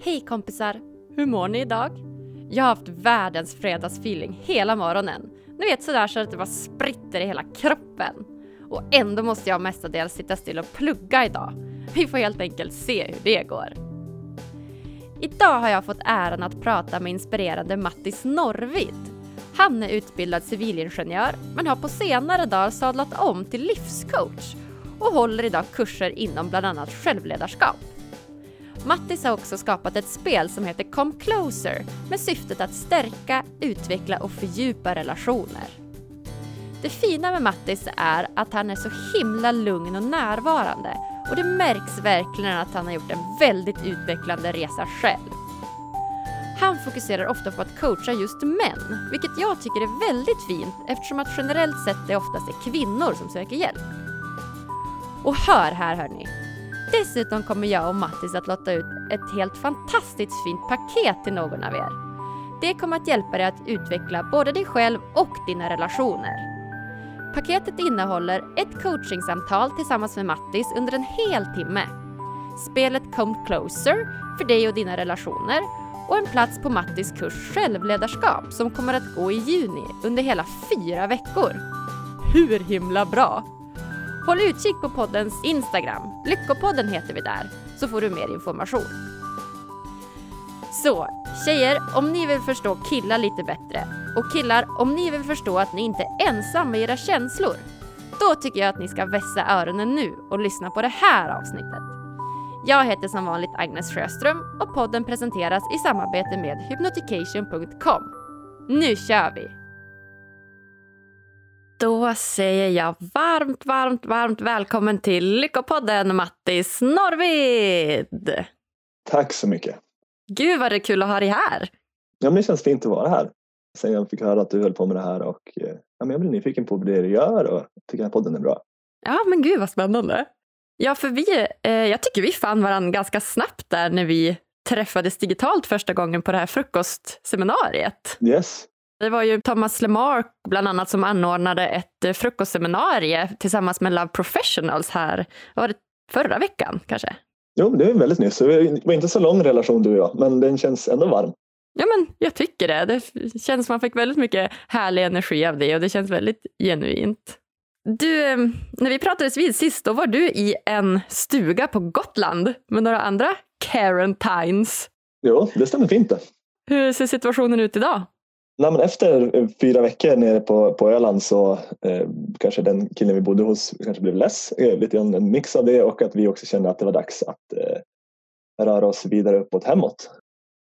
Hej kompisar! Hur mår ni idag? Jag har haft världens fredagsfeeling hela morgonen. Ni vet sådär så att det bara spritter i hela kroppen. Och ändå måste jag mestadels sitta still och plugga idag. Vi får helt enkelt se hur det går. Idag har jag fått äran att prata med inspirerande Mattis Norvid. Han är utbildad civilingenjör men har på senare dagar sadlat om till livscoach och håller idag kurser inom bland annat självledarskap. Mattis har också skapat ett spel som heter Come Closer med syftet att stärka, utveckla och fördjupa relationer. Det fina med Mattis är att han är så himla lugn och närvarande och det märks verkligen att han har gjort en väldigt utvecklande resa själv. Han fokuserar ofta på att coacha just män, vilket jag tycker är väldigt fint eftersom att generellt sett det oftast är kvinnor som söker hjälp. Och hör här hörni, Dessutom kommer jag och Mattis att låta ut ett helt fantastiskt fint paket till någon av er. Det kommer att hjälpa dig att utveckla både dig själv och dina relationer. Paketet innehåller ett coachingsamtal tillsammans med Mattis under en hel timme. Spelet Come Closer för dig och dina relationer och en plats på Mattis kurs Självledarskap som kommer att gå i juni under hela fyra veckor. Hur himla bra! Håll utkik på poddens Instagram, Lyckopodden heter vi där, så får du mer information. Så, tjejer, om ni vill förstå killar lite bättre och killar, om ni vill förstå att ni inte är ensamma i era känslor, då tycker jag att ni ska vässa öronen nu och lyssna på det här avsnittet. Jag heter som vanligt Agnes Sjöström och podden presenteras i samarbete med hypnotication.com. Nu kör vi! Då säger jag varmt, varmt, varmt välkommen till Lyckopodden Mattis Norvid! Tack så mycket! Gud vad det är kul att ha dig här! Ja, men det känns fint att vara här. Sen jag fick höra att du höll på med det här och eh, ja, men jag blir nyfiken på vad det du gör och tycker att podden är bra. Ja, men gud vad spännande! Ja, för vi, eh, jag tycker vi fann varandra ganska snabbt där när vi träffades digitalt första gången på det här frukostseminariet. Yes, Det var ju Thomas Lemark bland annat som anordnade ett eh, frukostseminarium tillsammans med Love Professionals här, var det förra veckan kanske? jo, det är väldigt nyss. Det var inte så lång relation du och jag, men den känns ändå varm. Ja men jag tycker det. Det känns som man fick väldigt mycket härlig energi av det och det känns väldigt genuint. Du, eh, när vi pratades vid sist då var du i en stuga på Gotland med några andra Carentines. Jo, det stämmer fint det. Hur ser situationen ut idag? Nej, men efter eh, fyra veckor nere på, på Öland så eh, kanske den killen vi bodde hos kanske blev less. Eh, lite grann en mix av det och att vi också kände att det var dags att eh, röra oss vidare uppåt hemåt.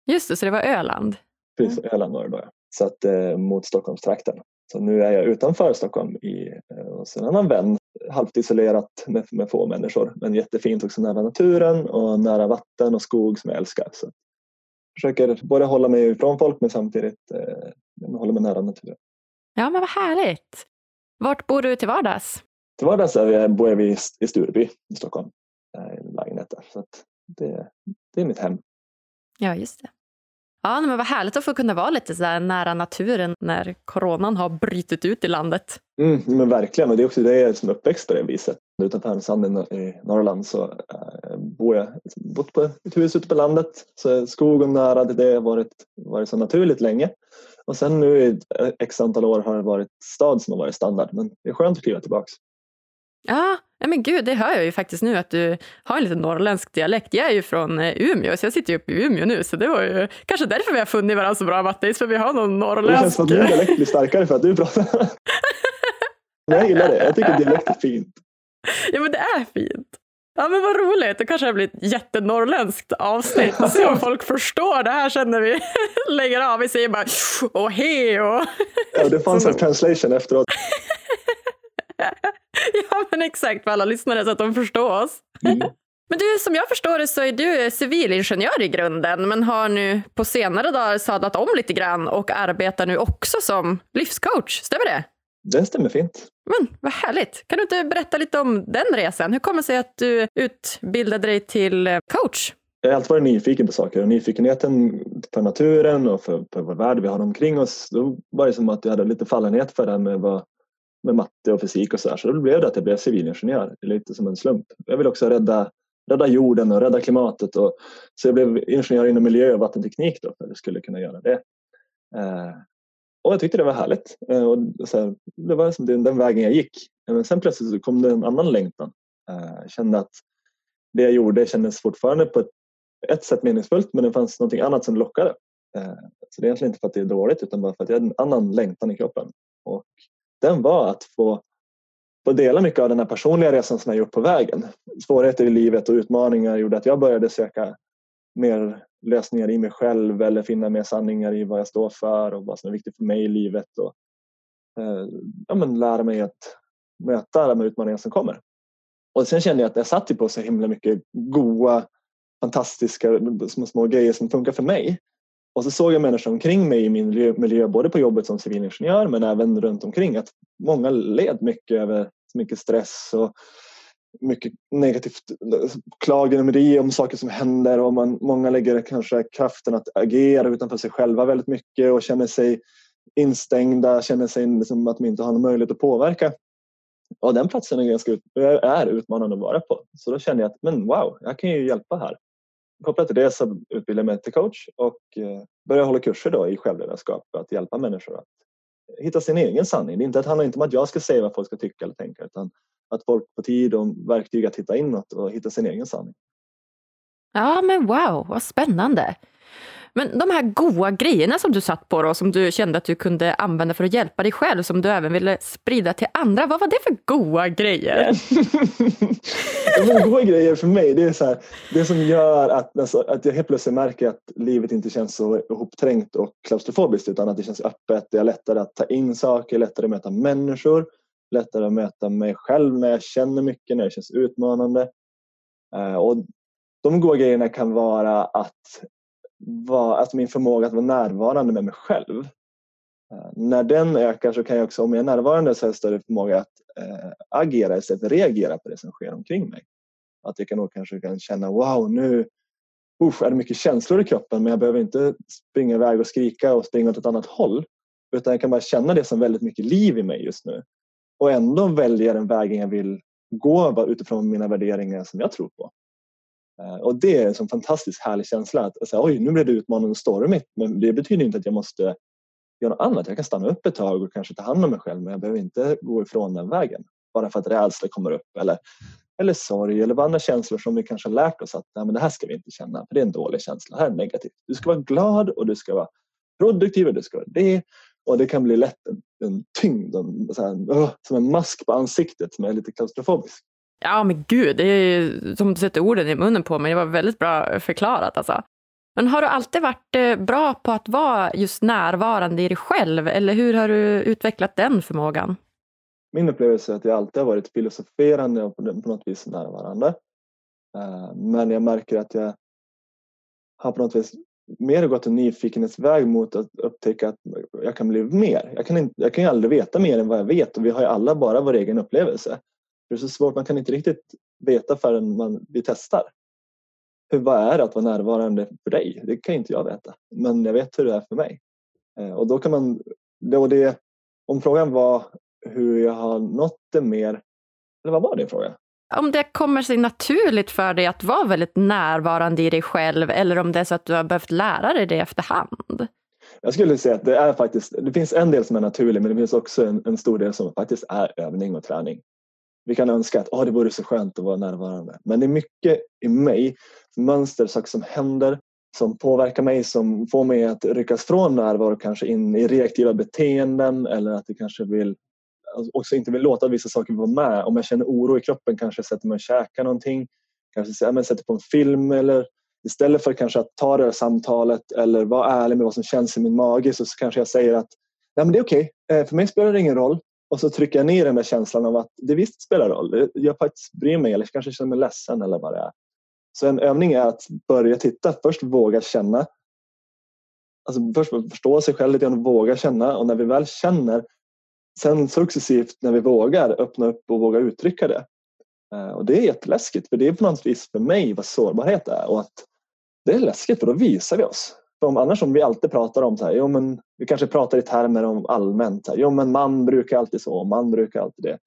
Just det, så det var Öland. Precis, Öland var det då. Så att, eh, mot Stockholmstrakten. Så nu är jag utanför Stockholm i, eh, hos en annan vän. Halvt isolerat med, med få människor. Men jättefint också nära naturen och nära vatten och skog som jag älskar. Så försöker både hålla mig ifrån folk men samtidigt eh, hålla mig nära naturen. Ja men vad härligt. Vart bor du till vardags? Till vardags är vi, bor vi i Stureby i Stockholm. Eh, I en lägenhet där. Så det, det är mitt hem. Ja, just det. Ja, men vad härligt att få kunna vara lite så nära naturen när coronan har brutit ut i landet. Mm, men verkligen, och det är också det jag som uppväxt på det viset. Utanför Härnösand i Nor- i Norrland så äh, bor jag bott på ett hus ute på landet. Så skog och nära det har varit, varit så naturligt länge. Och sen nu i x antal år har det varit stad som har varit standard. Men det är skönt att kliva tillbaks. Ja, ja, men gud, det hör jag ju faktiskt nu att du har en lite norrländsk dialekt. Jag är ju från eh, Umeå, så jag sitter ju uppe i Umeå nu, så det var ju kanske därför vi har funnit varandra så bra, Mattis, för vi har någon Det känns norrländsk... som att din dialekt blir starkare för att du pratar. Men jag gillar det. Jag tycker dialekt är fint. Ja, men det är fint. Ja, men vad roligt. Det kanske har blivit ett jättenorrländskt avsnitt. Se om folk förstår det här sen när vi lägger av. Vi säger bara och he och... Ja, det fanns en translation efteråt. Ja, men exakt för alla lyssnare så att de förstår oss. Mm. Men du, som jag förstår det så är du civilingenjör i grunden, men har nu på senare dagar sadlat om lite grann och arbetar nu också som livscoach. Stämmer det? Det stämmer fint. Men vad härligt. Kan du inte berätta lite om den resan? Hur kommer det sig att du utbildade dig till eh, coach? Jag har alltid varit nyfiken på saker och nyfikenheten för naturen och för, för vår värld vi har omkring oss. Då var det som att jag hade lite fallenhet för det här med, vad, med matte och fysik och så där. Så då blev det att jag blev civilingenjör, lite som en slump. Jag vill också rädda rädda jorden och rädda klimatet. Och, så jag blev ingenjör inom miljö och vattenteknik då för att jag skulle kunna göra det. Eh, och jag tyckte det var härligt. Eh, och så här, det var liksom den, den, vägen jag gick. Eh, men sen plötsligt så kom det en annan längtan. Eh, jag kände att det jag gjorde kändes fortfarande på ett, ett sätt meningsfullt men det fanns något annat som lockade. Eh, så det är egentligen inte för att det är dåligt utan bara för att jag hade en annan längtan i kroppen. Och den var att få, få dela mycket av den här personliga resan som jag gjort på vägen. Svårigheter i livet och utmaningar gjorde att jag började söka mer lösningar i mig själv eller finna mer sanningar i vad jag står för och vad som är viktigt för mig i livet. Och, eh, ja, men lära mig att möta de utmaningar som kommer. Och sen kände jag att jag satt på så himla mycket goa, fantastiska små, små grejer som funkar för mig. Och så såg jag människor omkring mig i min miljö, miljö, både på jobbet som civilingenjör men även runt omkring att många led mycket över mycket stress och mycket negativt klagande om saker som händer och man, många lägger kanske kraften att agera utanför sig själva väldigt mycket och känner sig instängda, känner sig som att de inte har någon möjlighet att påverka. Och den platsen är, ganska, är utmanande att vara på. Så då kände jag att men wow, jag kan ju hjälpa här. Kopplat till det så utbildade jag mig till coach och eh, började hålla kurser då i självledarskap för att hjälpa människor att eh, hitta sin egen sanning. Det, inte, det handlar inte om att jag ska säga vad folk ska tycka eller tänka utan att folk får tid och verktyg att hitta inåt och hitta sin egen sanning. Ja men wow, vad spännande. Men de här goa grejerna som du satt på då, som du kände att du kunde använda för att hjälpa dig själv, som du även ville sprida till andra, vad var det för goa grejer? Alltså, goa grejer för mig, det är så här, det som gör att, alltså, att jag helt plötsligt märker att livet inte känns så ihopträngt och klaustrofobiskt utan att det känns öppet, det är lättare att ta in saker, lättare att möta människor, lättare att möta mig själv när jag känner mycket, när det känns utmanande. Eh, och de goda grejerna kan vara att var, alltså min förmåga att vara närvarande med mig själv. Eh, när den ökar så kan jag också, om jag är närvarande, så har jag större förmåga att eh, agera istället för att reagera på det som sker omkring mig. Att jag kan nog kanske kan känna wow, nu usch, är det mycket känslor i kroppen men jag behöver inte springa iväg och skrika och springa åt ett annat håll. Utan jag kan bara känna det som väldigt mycket liv i mig just nu. Och ändå välja den vägen jag vill gå utifrån mina värderingar som jag tror på. Eh, och det är en sån fantastiskt härlig känsla att säga, oj nu blev det utmanande och stormigt men det betyder inte att jag måste göra något annat. Jag kan stanna upp ett tag och kanske ta hand om mig själv men jag behöver inte gå ifrån den vägen. Bara för att rädsla kommer upp eller, eller sorg eller andra känslor som vi kanske har lärt oss att nej, men det här ska vi inte känna för det är en dålig känsla, det här är negativt. Du ska vara glad och du ska vara produktiv och du ska vara det och det kan bli lätt en, en tyngd, en, så här, uh, som en mask på ansiktet som är lite klaustrofobisk. Ja, men gud, det är som du sätter orden i munnen på mig. Det var väldigt bra förklarat alltså. Men har du alltid varit eh, bra på att vara just närvarande i dig själv eller hur har du utvecklat den förmågan? Min upplevelse är att jag alltid har varit filosoferande och på något vis närvarande. Eh, men jag märker att jag har på något vis mer gått en nyfikenhetsväg mot att upptäcka att jag kan bli mer. Jag kan, inte, jag kan ju aldrig veta mer än vad jag vet och vi har ju alla bara vår egen upplevelse. Det är så svårt, man kan inte riktigt veta förrän man, vi testar. Hur, vad är det att vara närvarande för dig? Det kan inte jag veta. Men jag vet hur det är för mig. Eh, och då kan man, då det, om frågan var hur jag har nått det mer, eller vad var din fråga? Om det kommer sig naturligt för dig att vara väldigt närvarande i dig själv eller om det är så att du har behövt lära dig det efterhand? Jag skulle säga att det är faktiskt, det finns en del som är naturlig men det finns också en, en stor del som faktiskt är övning och träning vi kan önska att oh, det vore så skönt att vara närvarande. Men det är mycket i mig, mönster, saker som händer som påverkar mig, som får mig att ryckas från närvaro kanske in i reaktiva beteenden eller att jag kanske vill alltså, också inte vill låta vissa saker vara med. Om jag känner oro i kroppen kanske jag sätter mig och käkar någonting. Kanske ja, sätter på en film eller istället för kanske att ta det här samtalet eller vara ärlig med vad som känns i min mage så kanske jag säger att Nej, men det är okej, okay. För mig spelar det ingen roll. Och så trycker jag ner den där känslan av att det visst spelar roll. Jag faktiskt bryr mig eller kanske känner mig ledsen eller vad det är. Så en övning är att börja titta. Först våga känna. Alltså först förstå sig själv lite grann och våga känna. Och när vi väl känner, sen successivt när vi vågar öppna upp och våga uttrycka det. Eh, och det är jätteläskigt för det är på något vis för mig vad sårbarhet är. Och att det är läskigt för då visar vi oss. Om, annars om vi alltid pratar om så här, jo men vi kanske pratar i termer om allmänt, här, jo men man brukar alltid så, man brukar alltid det.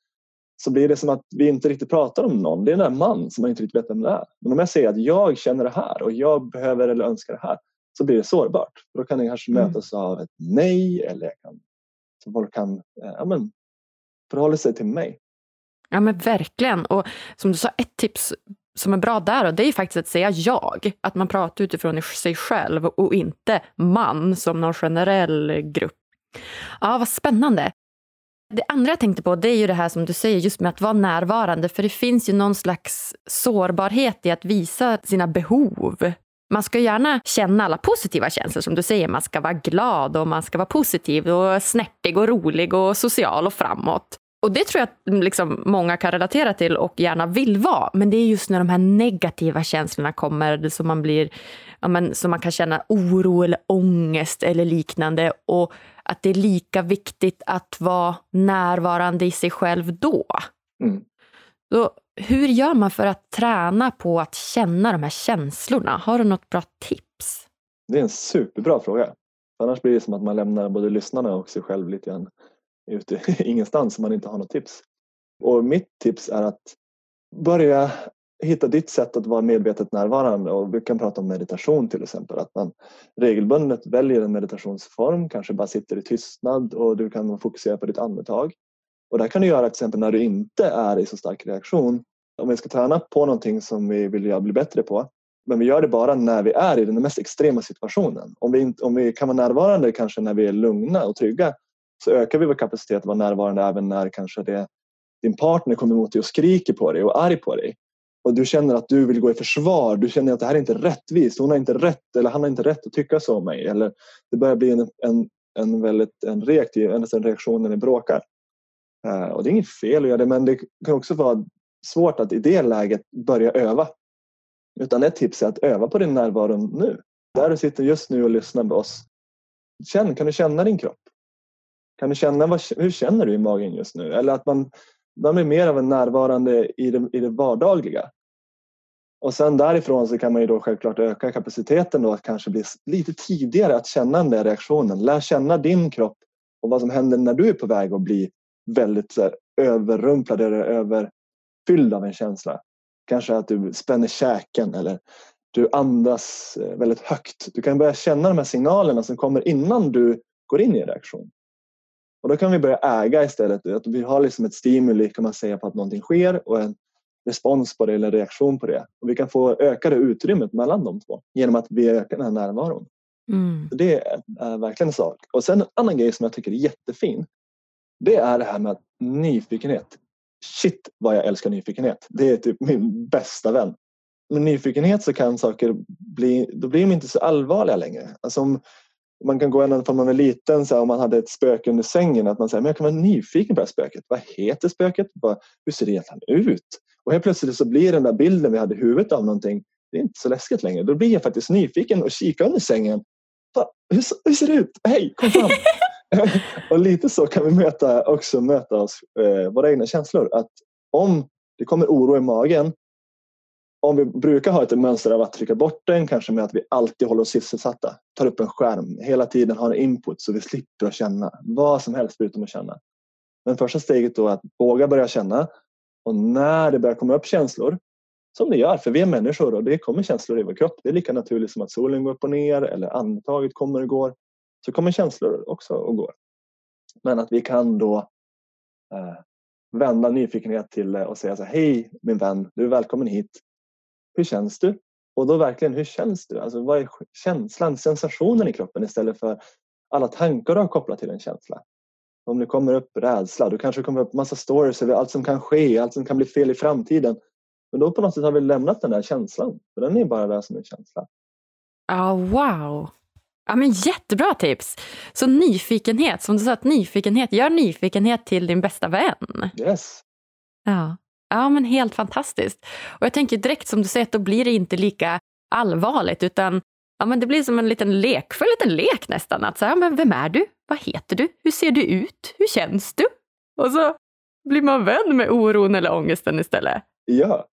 så blir det som att vi inte riktigt pratar om någon. Det är den där man som man inte riktigt vet vem det är. Men om jag säger att jag känner det här och jag behöver eller önskar det här så blir det sårbart. Då kan det kanske mm. mötas av ett nej eller jag kan, så folk kan eh, ja, men, förhålla sig till mig. Ja men verkligen. Och som du sa, ett tips som är bra där, det är faktiskt att säga jag. Att man pratar utifrån sig själv och inte man som någon generell grupp. Ja, vad spännande. Det andra jag tänkte på det är ju det här som du säger, just med att vara närvarande. För det finns ju någon slags sårbarhet i att visa sina behov. Man ska gärna känna alla positiva känslor som du säger. Man ska vara glad och man ska vara positiv och snärtig och rolig och social och framåt. Och det tror jag att liksom många kan relatera till och gärna vill vara. Men det är just när de här negativa känslorna kommer som man blir, ja men, som man kan känna oro eller ångest eller liknande. Och att det är lika viktigt att vara närvarande i sig själv då. Mm. Så hur gör man för att träna på att känna de här känslorna? Har du något bra tips? Det är en superbra fråga. Annars blir det som att man lämnar både lyssnarna och sig själv lite grann ute ingenstans om man inte har något tips. Och mitt tips är att börja hitta ditt sätt att vara medvetet närvarande och vi kan prata om meditation till exempel. Att man regelbundet väljer en meditationsform, kanske bara sitter i tystnad och du kan fokusera på ditt andetag. Och det kan du göra till exempel när du inte är i så stark reaktion. Om vi ska träna på någonting som vi vill bli bättre på men vi gör det bara när vi är i den mest extrema situationen. Om vi, om vi kan vara närvarande kanske när vi är lugna och trygga så ökar vi vår kapacitet att vara närvarande även när kanske det, din partner kommer emot dig och skriker på dig och är arg på dig. Och du känner att du vill gå i försvar. Du känner att det här är inte rättvist. Hon har inte rätt eller han har inte rätt att tycka så om mig. Eller det börjar bli en, en, en, väldigt, en reaktiv en reaktion när ni bråkar. Uh, och det är inget fel att göra det men det kan också vara svårt att i det läget börja öva. Utan ett tips är att öva på din närvaro nu. Där du sitter just nu och lyssnar på oss. Känn, kan du känna din kropp? Kan du känna, vad, hur känner du i magen just nu? Eller att man, man blir mer av en närvarande i det, i det vardagliga. Och sen därifrån så kan man ju då självklart öka kapaciteten då att kanske bli lite tidigare att känna den där reaktionen. Lär känna din kropp och vad som händer när du är på väg att bli väldigt så här, överrumplad eller överfylld av en känsla. Kanske att du spänner käken eller du andas eh, väldigt högt. Du kan börja känna de här signalerna som kommer innan du går in i en reaktion. Och då kan vi börja äga istället. Att vi har liksom ett stimuli kan man säga på att någonting sker och en respons på det eller reaktion på det. Och vi kan få öka det utrymmet mellan de två genom att vi ökar den här närvaron. Mm. det är verkligen en sak. Och sen en annan grej som jag tycker är jättefin. Det är det här med nyfikenhet. Shit vad jag älskar nyfikenhet. Det är typ min bästa vän. Med nyfikenhet så kan saker bli, då blir de inte så allvarliga längre. Alltså om, man kan gå ända från man är liten, så här, om man hade ett spöke under sängen, att man säger men jag kan vara nyfiken på det här spöket. Vad heter spöket? hur ser det egentligen ut? Och helt plötsligt så blir den där bilden vi hade i huvudet av någonting, det är inte så läskigt längre. Då blir jag faktiskt nyfiken och kikar under sängen. hur, hur ser det ut? Hej, kom fram! och lite så kan vi möta, också möta oss, eh, våra egna känslor. Att om det kommer oro i magen om vi brukar ha ett mönster av att trycka bort den, kanske med att vi alltid håller oss sysselsatta, tar upp en skärm, hela tiden har en input så vi slipper att känna vad som helst förutom att känna. Men första steget då är att våga börja känna och när det börjar komma upp känslor, som det gör, för vi är människor och det kommer känslor i vår kropp. Det är lika naturligt som att solen går upp och ner eller andetaget kommer och går. Så kommer känslor också och går. Men att vi kan då eh, vända nyfikenhet till och säga så här, hej min vän, du är välkommen hit hur känns du? Och då verkligen, hur känns du? Alltså, vad är känslan, sensationen i kroppen istället för alla tankar du har kopplat till en känsla? Om det kommer upp rädsla, då kanske det kommer upp massa stories över allt som kan ske, allt som kan bli fel i framtiden. Men då på något sätt har vi lämnat den där känslan, för den är bara där som en känsla. Ja, oh, wow! Ja, men jättebra tips! Så nyfikenhet, som du sa, att nyfikenhet, gör nyfikenhet till din bästa vän. Yes. Ja. Ja, men helt fantastiskt. Och jag tänker direkt som du säger, då blir det inte lika allvarligt utan ja, men det blir som en liten lekfull liten lek nästan. Att säga, men vem är du? Vad heter du? Hur ser du ut? Hur känns du? Och så blir man vän med oron eller ångesten istället. Ja.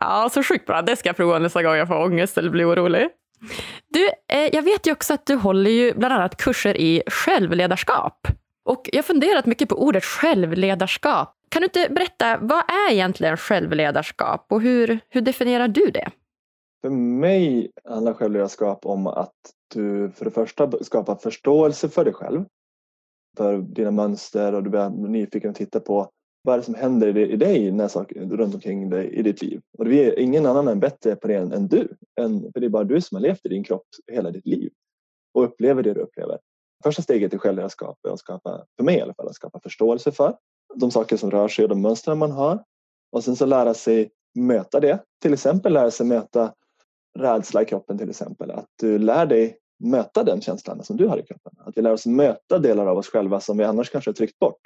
Ja, så sjukt bra. Det ska jag prova nästa gång jag får ångest eller blir orolig. Du, eh, jag vet ju också att du håller ju bland annat kurser i självledarskap. Och jag har funderat mycket på ordet självledarskap kan du inte berätta, vad är egentligen självledarskap och hur, hur definierar du det? För mig handlar självledarskap om att du för det första skapar förståelse för dig själv, för dina mönster och du blir nyfiken och titta på vad är det som händer i dig när saker, runt omkring dig i ditt liv. Och det är ingen annan är bättre på det än, än du. Än, för det är bara du som har levt i din kropp hela ditt liv och upplever det du upplever. Första steget i självledarskap är att skapa, för mig i alla fall, att skapa förståelse för de saker som rör sig och de mönster man har. Och sen så lära sig möta det. Till exempel lära sig möta rädsla i kroppen till exempel. Att du lär dig möta den känslan som du har i kroppen. Att vi lär oss möta delar av oss själva som vi annars kanske har tryckt bort.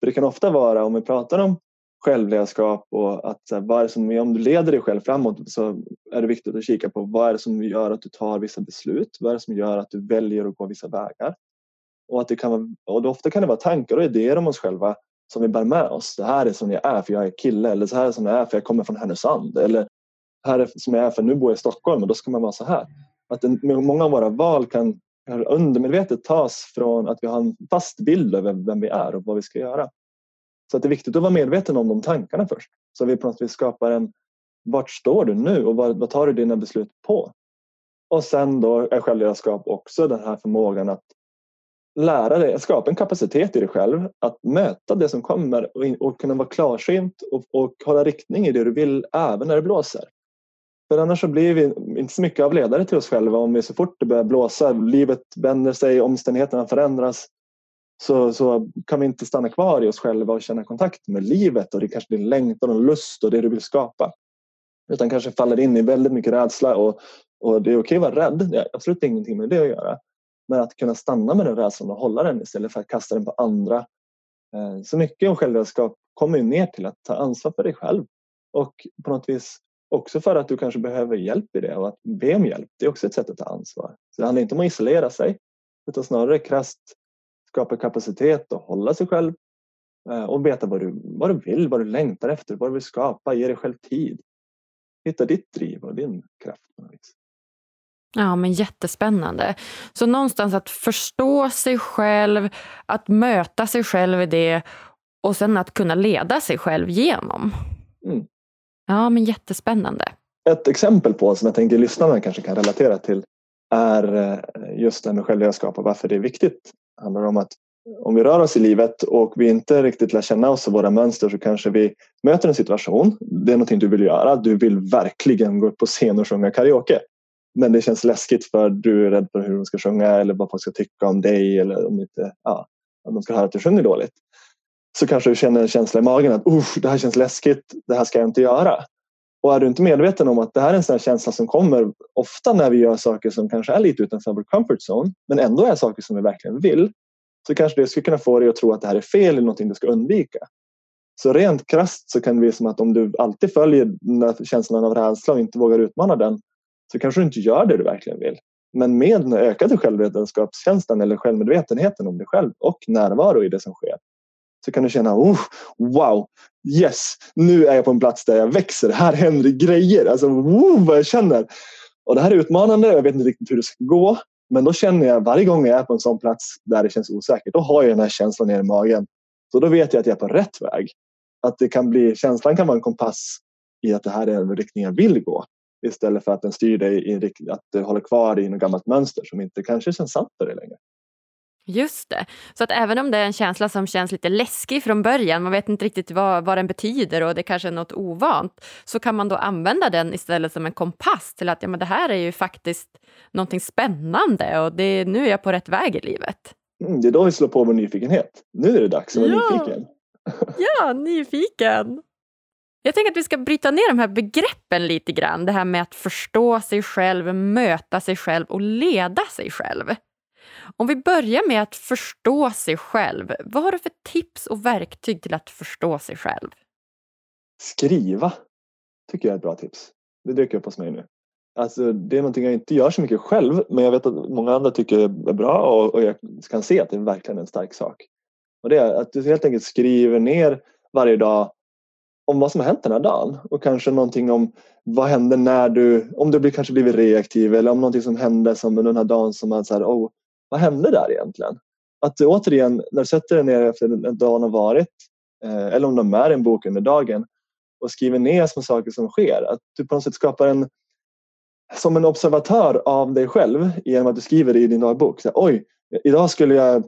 För det kan ofta vara, om vi pratar om självledarskap och att vad är som, om du leder dig själv framåt så är det viktigt att kika på vad är det som gör att du tar vissa beslut? Vad är det som gör att du väljer att gå vissa vägar? Och, att det kan vara, och ofta kan det vara tankar och idéer om oss själva som vi bär med oss. Det här är som jag är för jag är kille eller så här är som jag är för jag kommer från Härnösand eller här är som jag är för nu bor jag i Stockholm och då ska man vara så här. Att en, många av våra val kan undermedvetet tas från att vi har en fast bild över vem vi är och vad vi ska göra. Så att det är viktigt att vara medveten om de tankarna först. Så vi på något vis skapar en vart står du nu och vad, vad tar du dina beslut på? Och sen då är självledarskap också den här förmågan att lära dig, att skapa en kapacitet i dig själv att möta det som kommer och, och kunna vara klarsynt och, och hålla riktning i det du vill även när det blåser. För annars så blir vi inte så mycket av ledare till oss själva om vi så fort det börjar blåsa, livet vänder sig, omständigheterna förändras så, så kan vi inte stanna kvar i oss själva och känna kontakt med livet och det kanske din längtan och lust och det du vill skapa. Utan kanske faller in i väldigt mycket rädsla och, och det är okej att vara rädd, det har absolut ingenting med det att göra. Men att kunna stanna med den rädslan och hålla den istället för att kasta den på andra. Eh, så mycket om självledarskap kommer ju ner till att ta ansvar för dig själv och på något vis också för att du kanske behöver hjälp i det och att be om hjälp. Det är också ett sätt att ta ansvar. Så det handlar inte om att isolera sig utan snarare krasst skapa kapacitet och hålla sig själv eh, och veta vad du, vad du vill, vad du längtar efter, vad du vill skapa, ge dig själv tid. Hitta ditt driv och din kraft. Ja, men jättespännande. Så någonstans att förstå sig själv, att möta sig själv i det och sen att kunna leda sig själv genom. Mm. Ja, men jättespännande. Ett exempel på som jag tänker lyssnarna kanske kan relatera till är eh, just det här med självledarskap och varför det är viktigt. Det handlar om att om vi rör oss i livet och vi inte riktigt lär känna oss och våra mönster så kanske vi möter en situation. Det är någonting du vill göra. Du vill verkligen gå upp på scen och sjunga karaoke. Men det känns läskigt för du är rädd för hur de ska sjunga eller vad folk ska tycka om dig eller om, inte, ja, om de ska höra att du sjunger dåligt. Så kanske du känner en känsla i magen att det här känns läskigt, det här ska jag inte göra. Och är du inte medveten om att det här är en sån känsla som kommer ofta när vi gör saker som kanske är lite utanför vår comfort zone men ändå är saker som vi verkligen vill så kanske det skulle kunna få dig att tro att det här är fel eller någonting du ska undvika. Så rent krasst så kan det bli som att om du alltid följer den känslan av rädsla och inte vågar utmana den så kanske du inte gör det du verkligen vill. Men med den ökade självvetenskapskänslan eller självmedvetenheten om dig själv och närvaro i det som sker så kan du känna oh, wow, yes, nu är jag på en plats där jag växer. Här händer det grejer. Alltså, oh, vad jag känner. Och det här är utmanande. Jag vet inte riktigt hur det ska gå. Men då känner jag varje gång jag är på en sån plats där det känns osäkert, då har jag den här känslan nere i magen. Så då vet jag att jag är på rätt väg. Att det kan bli, känslan kan vara en kompass i att det här är den riktning jag vill gå. Istället för att den styr dig i en riktning, att du håller kvar i något gammalt mönster som inte kanske känns sant för dig längre. Just det. Så att även om det är en känsla som känns lite läskig från början, man vet inte riktigt vad, vad den betyder och det kanske är något ovant, så kan man då använda den istället som en kompass till att ja, men det här är ju faktiskt någonting spännande och det, nu är jag på rätt väg i livet. Mm, det är då vi slår på vår nyfikenhet. Nu är det dags att vara ja. nyfiken. ja, nyfiken. Jag tänker att vi ska bryta ner de här begreppen lite grann. Det här med att förstå sig själv, möta sig själv och leda sig själv. Om vi börjar med att förstå sig själv, vad har du för tips och verktyg till att förstå sig själv? Skriva tycker jag är ett bra tips. Det dyker upp hos mig nu. Alltså, det är någonting jag inte gör så mycket själv men jag vet att många andra tycker det är bra och, och jag kan se att det är verkligen en stark sak. Och det är att du helt enkelt skriver ner varje dag om vad som har hänt den här dagen och kanske någonting om vad hände när du, om du kanske blivit reaktiv eller om någonting som hände som den här dagen som man så här, oh, vad hände där egentligen? Att du återigen, när du sätter dig ner efter en dag har varit eh, eller om de är i en bok under dagen och skriver ner små saker som sker. Att du på något sätt skapar en som en observatör av dig själv genom att du skriver det i din dagbok. Så, Oj, idag skulle jag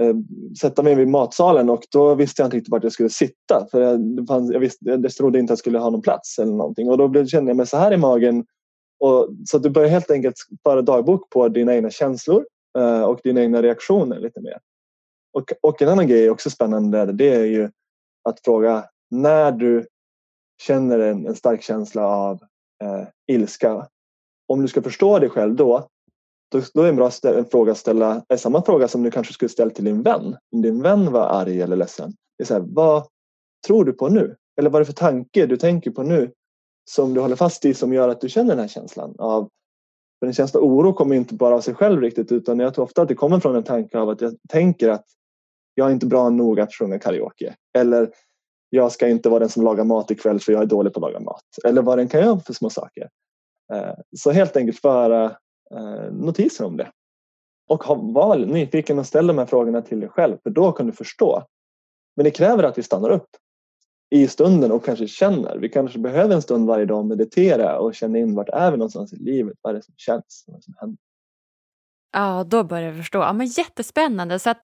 Eh, sätta mig vid matsalen och då visste jag inte riktigt vart jag skulle sitta. För jag, fanns, jag, visste, jag trodde inte att jag skulle ha någon plats eller någonting. Och då kände jag mig så här i magen. Och, så att du börjar helt enkelt föra dagbok på dina egna känslor eh, och dina egna reaktioner lite mer. Och, och en annan grej också spännande det är ju att fråga när du känner en, en stark känsla av eh, ilska. Om du ska förstå dig själv då, då, då är en bra en fråga att ställa är samma fråga som du kanske skulle ställa till din vän. Om din vän var arg eller ledsen. Det är så här, vad tror du på nu? Eller vad är det för tanke du tänker på nu som du håller fast i som gör att du känner den här känslan av för en känsla av oro kommer inte bara av sig själv riktigt utan jag tror ofta att det kommer från en tanke av att jag tänker att jag är inte bra nog att sjunga karaoke. Eller jag ska inte vara den som lagar mat ikväll för jag är dålig på att laga mat. Eller vad den kan göra för små saker. Eh, så helt enkelt föra notiser om det. Och var nyfiken och ställ de här frågorna till dig själv för då kan du förstå. Men det kräver att vi stannar upp i stunden och kanske känner. Vi kanske behöver en stund varje dag att meditera och känna in vart är vi någonstans i livet, vad är det som känns, vad som händer. Ja, då börjar jag förstå. Ja, men jättespännande. Så att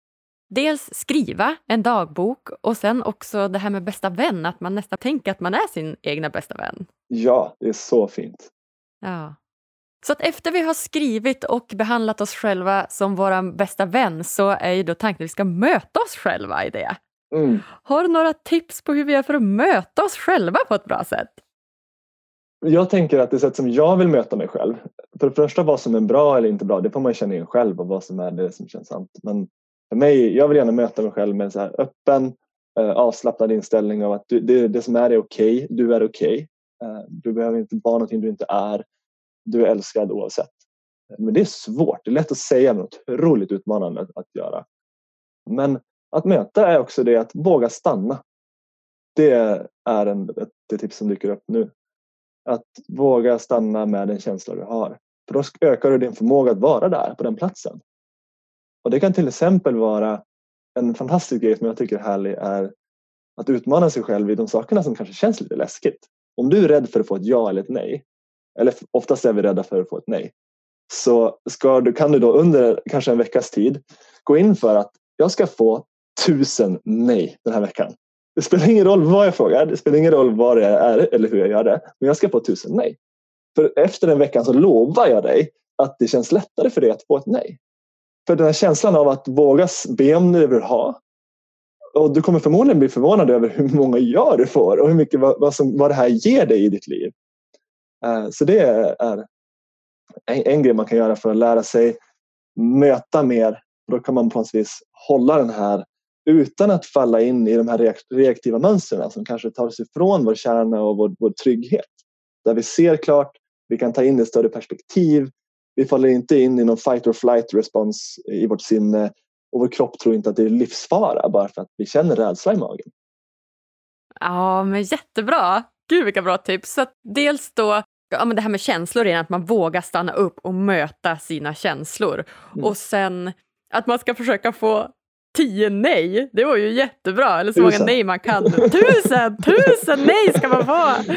dels skriva en dagbok och sen också det här med bästa vän, att man nästan tänker att man är sin egna bästa vän. Ja, det är så fint. Ja. Så att efter vi har skrivit och behandlat oss själva som vår bästa vän så är ju då tanken att vi ska möta oss själva i det. Mm. Har du några tips på hur vi gör för att möta oss själva på ett bra sätt? Jag tänker att det sätt som jag vill möta mig själv, för det första vad som är bra eller inte bra, det får man känna in själv och vad som är det som känns sant. Men för mig, jag vill gärna möta mig själv med en så här öppen, eh, avslappnad inställning av att du, det, det som är är okej, okay, du är okej. Okay. Eh, du behöver inte vara någonting du inte är. Du är älskad oavsett. Men det är svårt, det är lätt att säga men otroligt utmanande att, att göra. Men att möta är också det att våga stanna. Det är en, ett, ett tips som dyker upp nu. Att våga stanna med den känsla du har. För då ökar du din förmåga att vara där på den platsen. Och det kan till exempel vara en fantastisk grej som jag tycker är härlig är att utmana sig själv i de sakerna som kanske känns lite läskigt. Om du är rädd för att få ett ja eller ett nej, eller oftast är vi rädda för att få ett nej, så ska du, kan du då under kanske en veckas tid gå in för att jag ska få tusen nej den här veckan. Det spelar ingen roll vad jag frågar, det spelar ingen roll vad det är eller hur jag gör det, men jag ska få tusen nej. För efter den veckan så lovar jag dig att det känns lättare för dig att få ett nej. För den här känslan av att våga be om det du vill ha. Och du kommer förmodligen bli förvånad över hur många ja du får och hur mycket vad, vad, som, vad det här ger dig i ditt liv. Eh, så det är en, en grej man kan göra för att lära sig möta mer. Då kan man på något vis hålla den här utan att falla in i de här reaktiva mönstren alltså, som kanske tar oss ifrån vår kärna och vår, vår trygghet. Där vi ser klart, vi kan ta in ett större perspektiv, vi faller inte in i någon fight or flight respons i vårt sinne och vår kropp tror inte att det är livsfara bara för att vi känner rädsla i magen. Ja, men jättebra! Gud vilka bra tips! Så dels då ja, men det här med känslor igen, att man vågar stanna upp och möta sina känslor. Mm. Och sen att man ska försöka få tio nej, det var ju jättebra, eller så tusen. många nej man kan. Tusen! Tusen nej ska man få!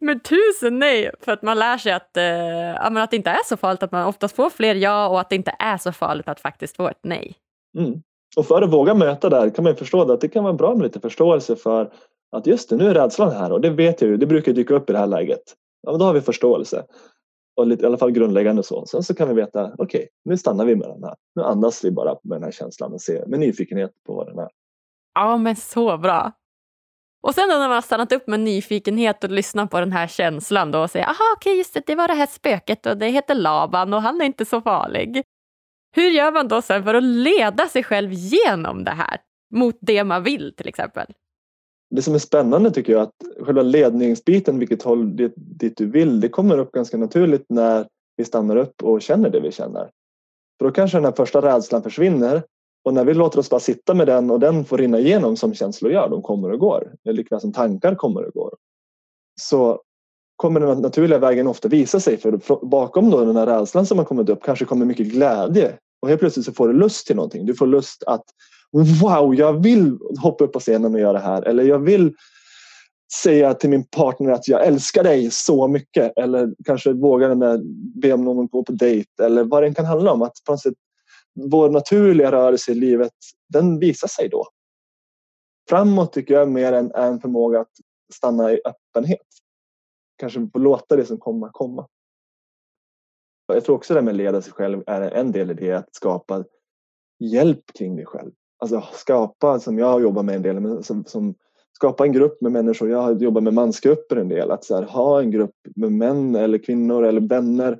Men tusen nej, för att man lär sig att, eh, ja, att det inte är så farligt, att man oftast får fler ja och att det inte är så farligt att faktiskt få ett nej. Mm. Och för att våga möta där kan man förstå att det kan vara bra med lite förståelse för att just det, nu är rädslan här och det vet jag ju, det brukar dyka upp i det här läget. Ja, men då har vi förståelse och lite, i alla fall grundläggande så. Sen så kan vi veta, okej, okay, nu stannar vi med den här. Nu andas vi bara med den här känslan och ser med nyfikenhet på vad den är. Ja, men så bra. Och sen då när man har stannat upp med nyfikenhet och lyssnat på den här känslan då och säger, aha, okej, okay, just det, det var det här spöket och det heter Laban och han är inte så farlig. Hur gör man då sen för att leda sig själv genom det här mot det man vill till exempel? Det som är spännande tycker jag att själva ledningsbiten, vilket håll dit, dit du vill, det kommer upp ganska naturligt när vi stannar upp och känner det vi känner. För då kanske den här första rädslan försvinner och när vi låter oss bara sitta med den och den får rinna igenom som känslor gör, de kommer och går, likväl som tankar kommer och går, så kommer den naturliga vägen ofta visa sig för bakom då den här rädslan som har kommit upp kanske kommer mycket glädje och helt plötsligt så får du lust till någonting. Du får lust att wow, jag vill hoppa upp på scenen och göra det här. Eller jag vill säga till min partner att jag älskar dig så mycket. Eller kanske våga den där, be om någon gå på dejt. Eller vad det kan handla om. Att på något sätt, vår naturliga rörelse i livet, den visar sig då. Framåt tycker jag mer än en förmåga att stanna i öppenhet. Kanske låta det som kommer, komma. Jag tror också det med att leda sig själv är en del i det, att skapa hjälp kring dig själv. Alltså skapa, som jag har jobbat med en del, som, som skapa en grupp med människor. Jag har jobbat med mansgrupper en del. Att så här, ha en grupp med män eller kvinnor eller vänner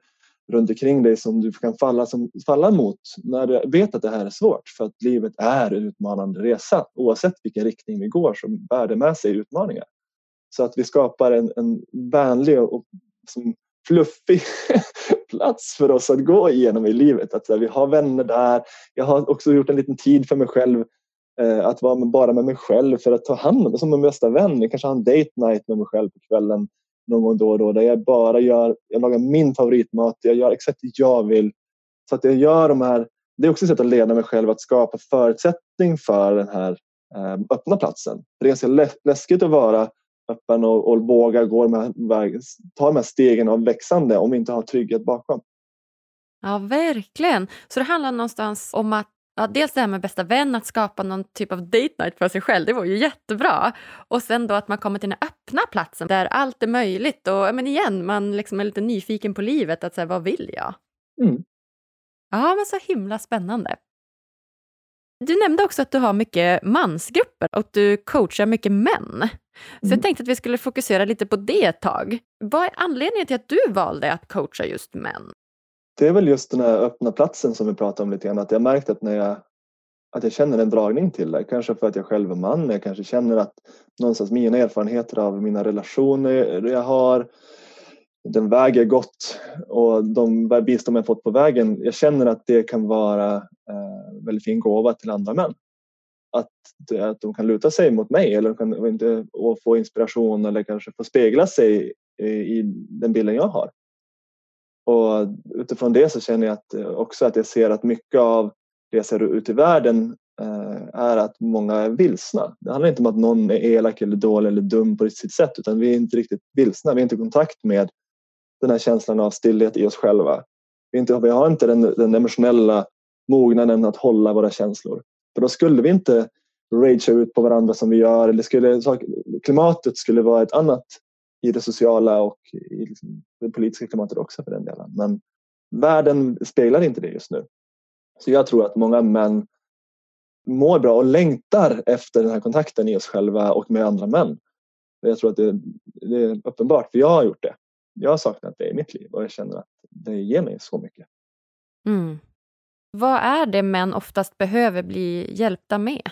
runt omkring dig som du kan falla, som, falla mot när du vet att det här är svårt. För att livet är en utmanande resa. Oavsett vilken riktning vi går så bär det med sig utmaningar. Så att vi skapar en, en vänlig och som fluffig plats för oss att gå igenom i livet. Att här, vi har vänner där. Jag har också gjort en liten tid för mig själv Eh, att vara med, bara med mig själv för att ta hand om mig som min bästa vän. Jag kanske har en date night med mig själv på kvällen någon gång då och då där jag bara gör, jag lagar min favoritmat, jag gör exakt det jag vill. Så att jag gör de här, det är också ett sätt att leda mig själv att skapa förutsättning för den här eh, öppna platsen. det är ganska läskigt att vara öppen och, och våga gå de här, ta de här stegen av växande om vi inte har trygghet bakom. Ja, verkligen. Så det handlar någonstans om att Ja, dels det här med bästa vän, att skapa någon typ av date night för sig själv, det var ju jättebra. Och sen då att man kommer till den öppna platsen där allt är möjligt och men igen, man liksom är lite nyfiken på livet, att säga vad vill jag? Mm. Ja, men så himla spännande. Du nämnde också att du har mycket mansgrupper och du coachar mycket män. Så mm. jag tänkte att vi skulle fokusera lite på det ett tag. Vad är anledningen till att du valde att coacha just män? det är väl just den här öppna platsen som vi pratade om lite grann. Att jag märkt att när jag, att jag känner en dragning till det. Kanske för att jag själv är man. Jag kanske känner att någonstans mina erfarenheter av mina relationer jag har den väger gott och de bistånd jag fått på vägen. Jag känner att det kan vara eh, väldigt fin gåva till andra män. Att, att de kan luta sig mot mig eller kan, inte, och få inspiration eller kanske få spegla sig i, i den bilden jag har. Och utifrån det så känner jag att, eh, också att jag ser att mycket av det jag ser ut i världen eh, är att många är vilsna. Det handlar inte om att någon är elak eller dålig eller dum på sitt sätt utan vi är inte riktigt vilsna. Vi är inte i kontakt med den här känslan av stillhet i oss själva. Vi, inte, vi har inte den, den emotionella mognaden att hålla våra känslor. För då skulle vi inte ragea ut på varandra som vi gör. Eller skulle, klimatet skulle vara ett annat i det sociala och i liksom det politiska klimatet också för den delen. Men världen speglar inte det just nu. Så jag tror att många män mår bra och längtar efter den här kontakten i oss själva och med andra män. Jag tror att det, det är uppenbart, för jag har gjort det. Jag har saknat det i mitt liv och jag känner att det ger mig så mycket. Mm. Vad är det män oftast behöver bli hjälpta med?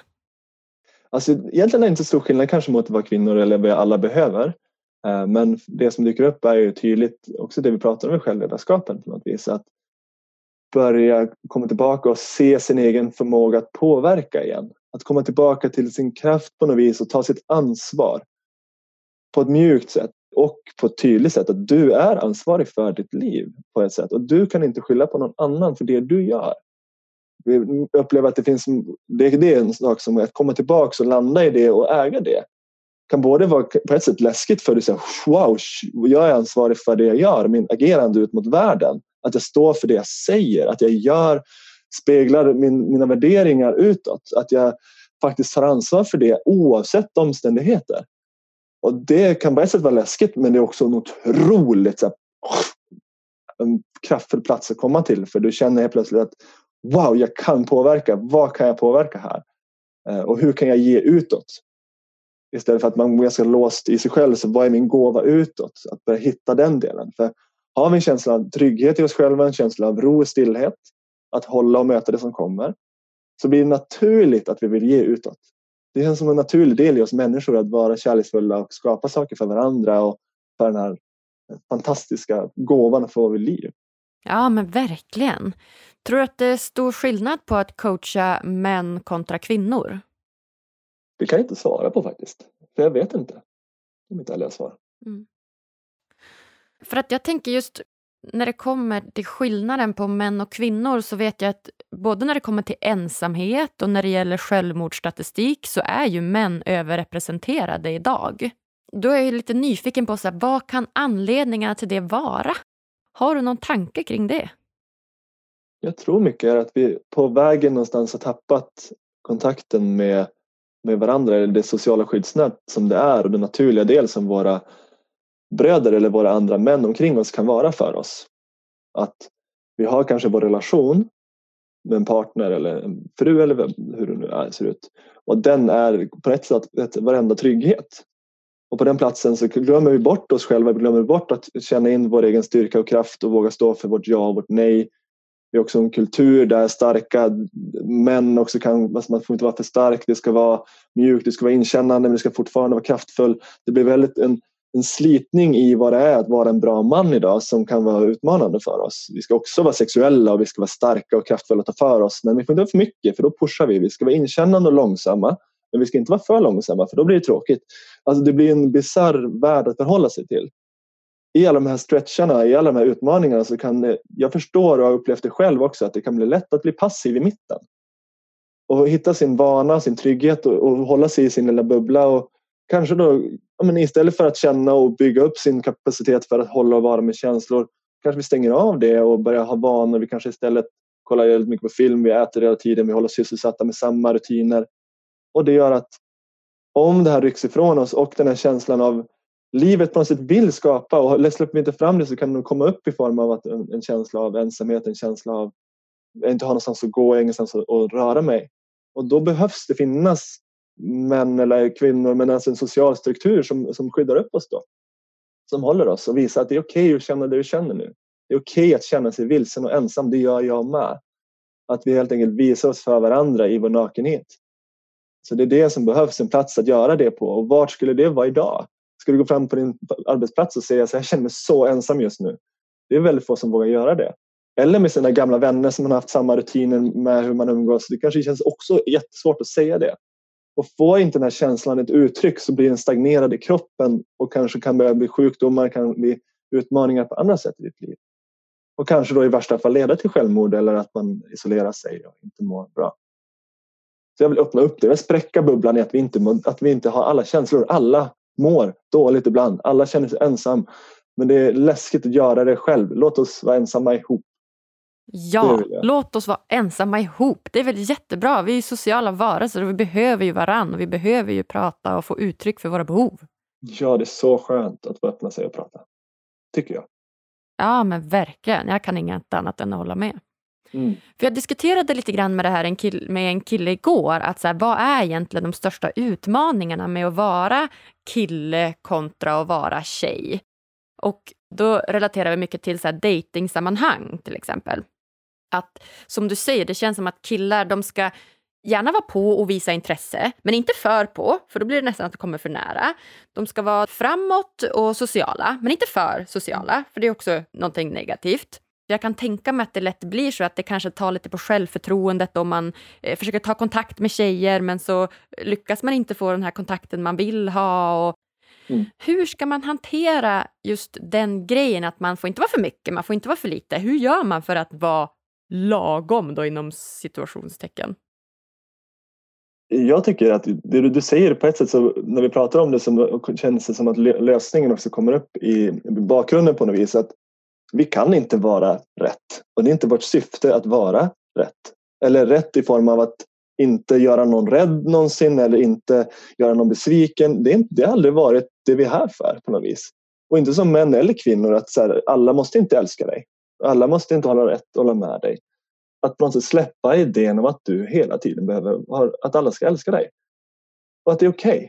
Alltså, egentligen är det inte stor skillnad kanske mot vad kvinnor eller vad alla behöver. Eh, men det som dyker upp är ju tydligt också det vi pratar om i självledarskapen på något vis. Att börja komma tillbaka och se sin egen förmåga att påverka igen. Att komma tillbaka till sin kraft på något vis och ta sitt ansvar. På ett mjukt sätt och på ett tydligt sätt att du är ansvarig för ditt liv på ett sätt och du kan inte skylla på någon annan för det du gör. Vi upplever att det finns, det är en sak som att komma tillbaka och landa i det och äga det kan både vara på ett sätt läskigt för att säga wow, jag är ansvarig för det jag gör, min agerande ut mot världen. Att jag står för det jag säger, att jag gör, speglar min, mina värderingar utåt. Att jag faktiskt tar ansvar för det oavsett omständigheter. Och det kan på ett sätt vara läskigt men det är också en otroligt så här, en kraftfull plats att komma till för du känner helt plötsligt att wow, jag kan påverka. Vad kan jag påverka här? Eh, och hur kan jag ge utåt? Istället för att man är ganska låst i sig själv. Så vad är min gåva utåt? Att börja hitta den delen. För har vi en känsla av trygghet i oss själva, en känsla av ro och stillhet, att hålla och möta det som kommer, så blir det naturligt att vi vill ge utåt. Det känns som en naturlig del i oss människor att vara kärleksfulla och skapa saker för varandra och för den här fantastiska gåvan att få vid liv. Ja, men verkligen. Tror du att det är stor skillnad på att coacha män kontra kvinnor? Det kan jag inte svara på faktiskt. För jag vet inte. Det är mitt ärliga svar. Mm. För att jag tänker just när det kommer till skillnaden på män och kvinnor så vet jag att både när det kommer till ensamhet och när det gäller självmordsstatistik så är ju män överrepresenterade idag. Då är jag lite nyfiken på så här, vad kan anledningarna till det vara? Har du någon tanke kring det? Jag tror mycket är att vi på vägen någonstans har tappat kontakten med, med varandra, eller det sociala skyddsnät som det är och den naturliga del som våra bröder eller våra andra män omkring oss kan vara för oss. Att vi har kanske vår relation med en partner eller en fru eller hur det nu är, ser ut. Och den är på ett sätt ett, varenda trygghet. Och på den platsen så glömmer vi bort oss själva, vi glömmer bort att känna in vår egen styrka och kraft och våga stå för vårt ja och vårt nej. Vi har också en kultur där starka män också kan, alltså man får inte vara för stark, det ska vara mjukt, det ska vara inkännande men det ska fortfarande vara kraftfull. Det blir väldigt en, en slitning i vad det är att vara en bra man idag som kan vara utmanande för oss. Vi ska också vara sexuella och vi ska vara starka och kraftfulla och ta för oss men vi får inte vara för mycket för då pushar vi. Vi ska vara inkännande och långsamma men vi ska inte vara för långsamma för då blir det tråkigt. Alltså det blir en bisarr värld att förhålla sig till. I alla de här stretcharna, i alla de här utmaningarna så kan det, jag förstår och har upplevt det själv också att det kan bli lätt att bli passiv i mitten. Och hitta sin vana, sin trygghet och, och hålla sig i sin lilla bubbla och kanske då ja, men istället för att känna och bygga upp sin kapacitet för att hålla och vara med känslor kanske vi stänger av det och börjar ha vanor. Vi kanske istället kollar väldigt mycket på film, vi äter hela tiden, vi håller oss sysselsatta med samma rutiner. Och det gör att om det här rycks ifrån oss och den här känslan av livet på något sätt vill skapa och släpper vi inte fram det så kan det komma upp i form av att en, en känsla av ensamhet, en känsla av att inte ha någonstans att gå, ingenstans att, att röra mig. Och då behövs det finnas män eller kvinnor men alltså en social struktur som, som skyddar upp oss då. Som håller oss och visar att det är okej okay att känna det du känner nu. Det är okej okay att känna sig vilsen och ensam, det gör jag med. Att vi helt enkelt visar oss för varandra i vår nakenhet. Så det är det som behövs, en plats att göra det på. Och vart skulle det vara idag? Ska du gå fram på din arbetsplats och säga att jag känner mig så ensam just nu? Det är väldigt få som vågar göra det. Eller med sina gamla vänner som man har haft samma rutiner med hur man umgås. Det kanske känns också jättesvårt att säga det. Och får inte den här känslan ett uttryck så blir den stagnerad i kroppen och kanske kan börja bli sjukdomar, kan bli utmaningar på andra sätt i ditt liv. Och kanske då i värsta fall leda till självmord eller att man isolerar sig och inte mår bra. Så jag vill öppna upp det, jag vill spräcka bubblan i att vi, inte, att vi inte har alla känslor. Alla mår dåligt ibland, alla känner sig ensam. Men det är läskigt att göra det själv. Låt oss vara ensamma ihop. Ja, låt oss vara ensamma ihop. Det är väl jättebra. Vi är sociala varelser och vi behöver ju varann och vi behöver ju prata och få uttryck för våra behov. Ja, det är så skönt att få öppna sig och prata. Tycker jag. Ja, men verkligen. Jag kan inget annat än att hålla med. Mm. För jag diskuterade lite grann med det här en kille, med en kille igår. Att så här, vad är egentligen de största utmaningarna med att vara kille kontra att vara tjej? Och då relaterar vi mycket till så här datingsammanhang till exempel. Att som du säger, det känns som att killar de ska gärna vara på och visa intresse, men inte för på, för då blir det nästan att det kommer för nära. De ska vara framåt och sociala, men inte för sociala, för det är också någonting negativt. Jag kan tänka mig att det lätt blir så att det kanske tar lite på självförtroendet om man eh, försöker ta kontakt med tjejer men så lyckas man inte få den här kontakten man vill ha. Och mm. Hur ska man hantera just den grejen att man får inte vara för mycket, man får inte vara för lite. Hur gör man för att vara lagom då inom situationstecken? Jag tycker att det du säger på ett sätt så när vi pratar om det så känns det som att lösningen också kommer upp i bakgrunden på något vis. Att vi kan inte vara rätt och det är inte vårt syfte att vara rätt. Eller rätt i form av att inte göra någon rädd någonsin eller inte göra någon besviken. Det, är inte, det har aldrig varit det vi är här för på något vis. Och inte som män eller kvinnor att så här, alla måste inte älska dig. Alla måste inte hålla rätt och hålla med dig. Att på något sätt släppa idén om att du hela tiden behöver, att alla ska älska dig. Och att det är okej. Okay.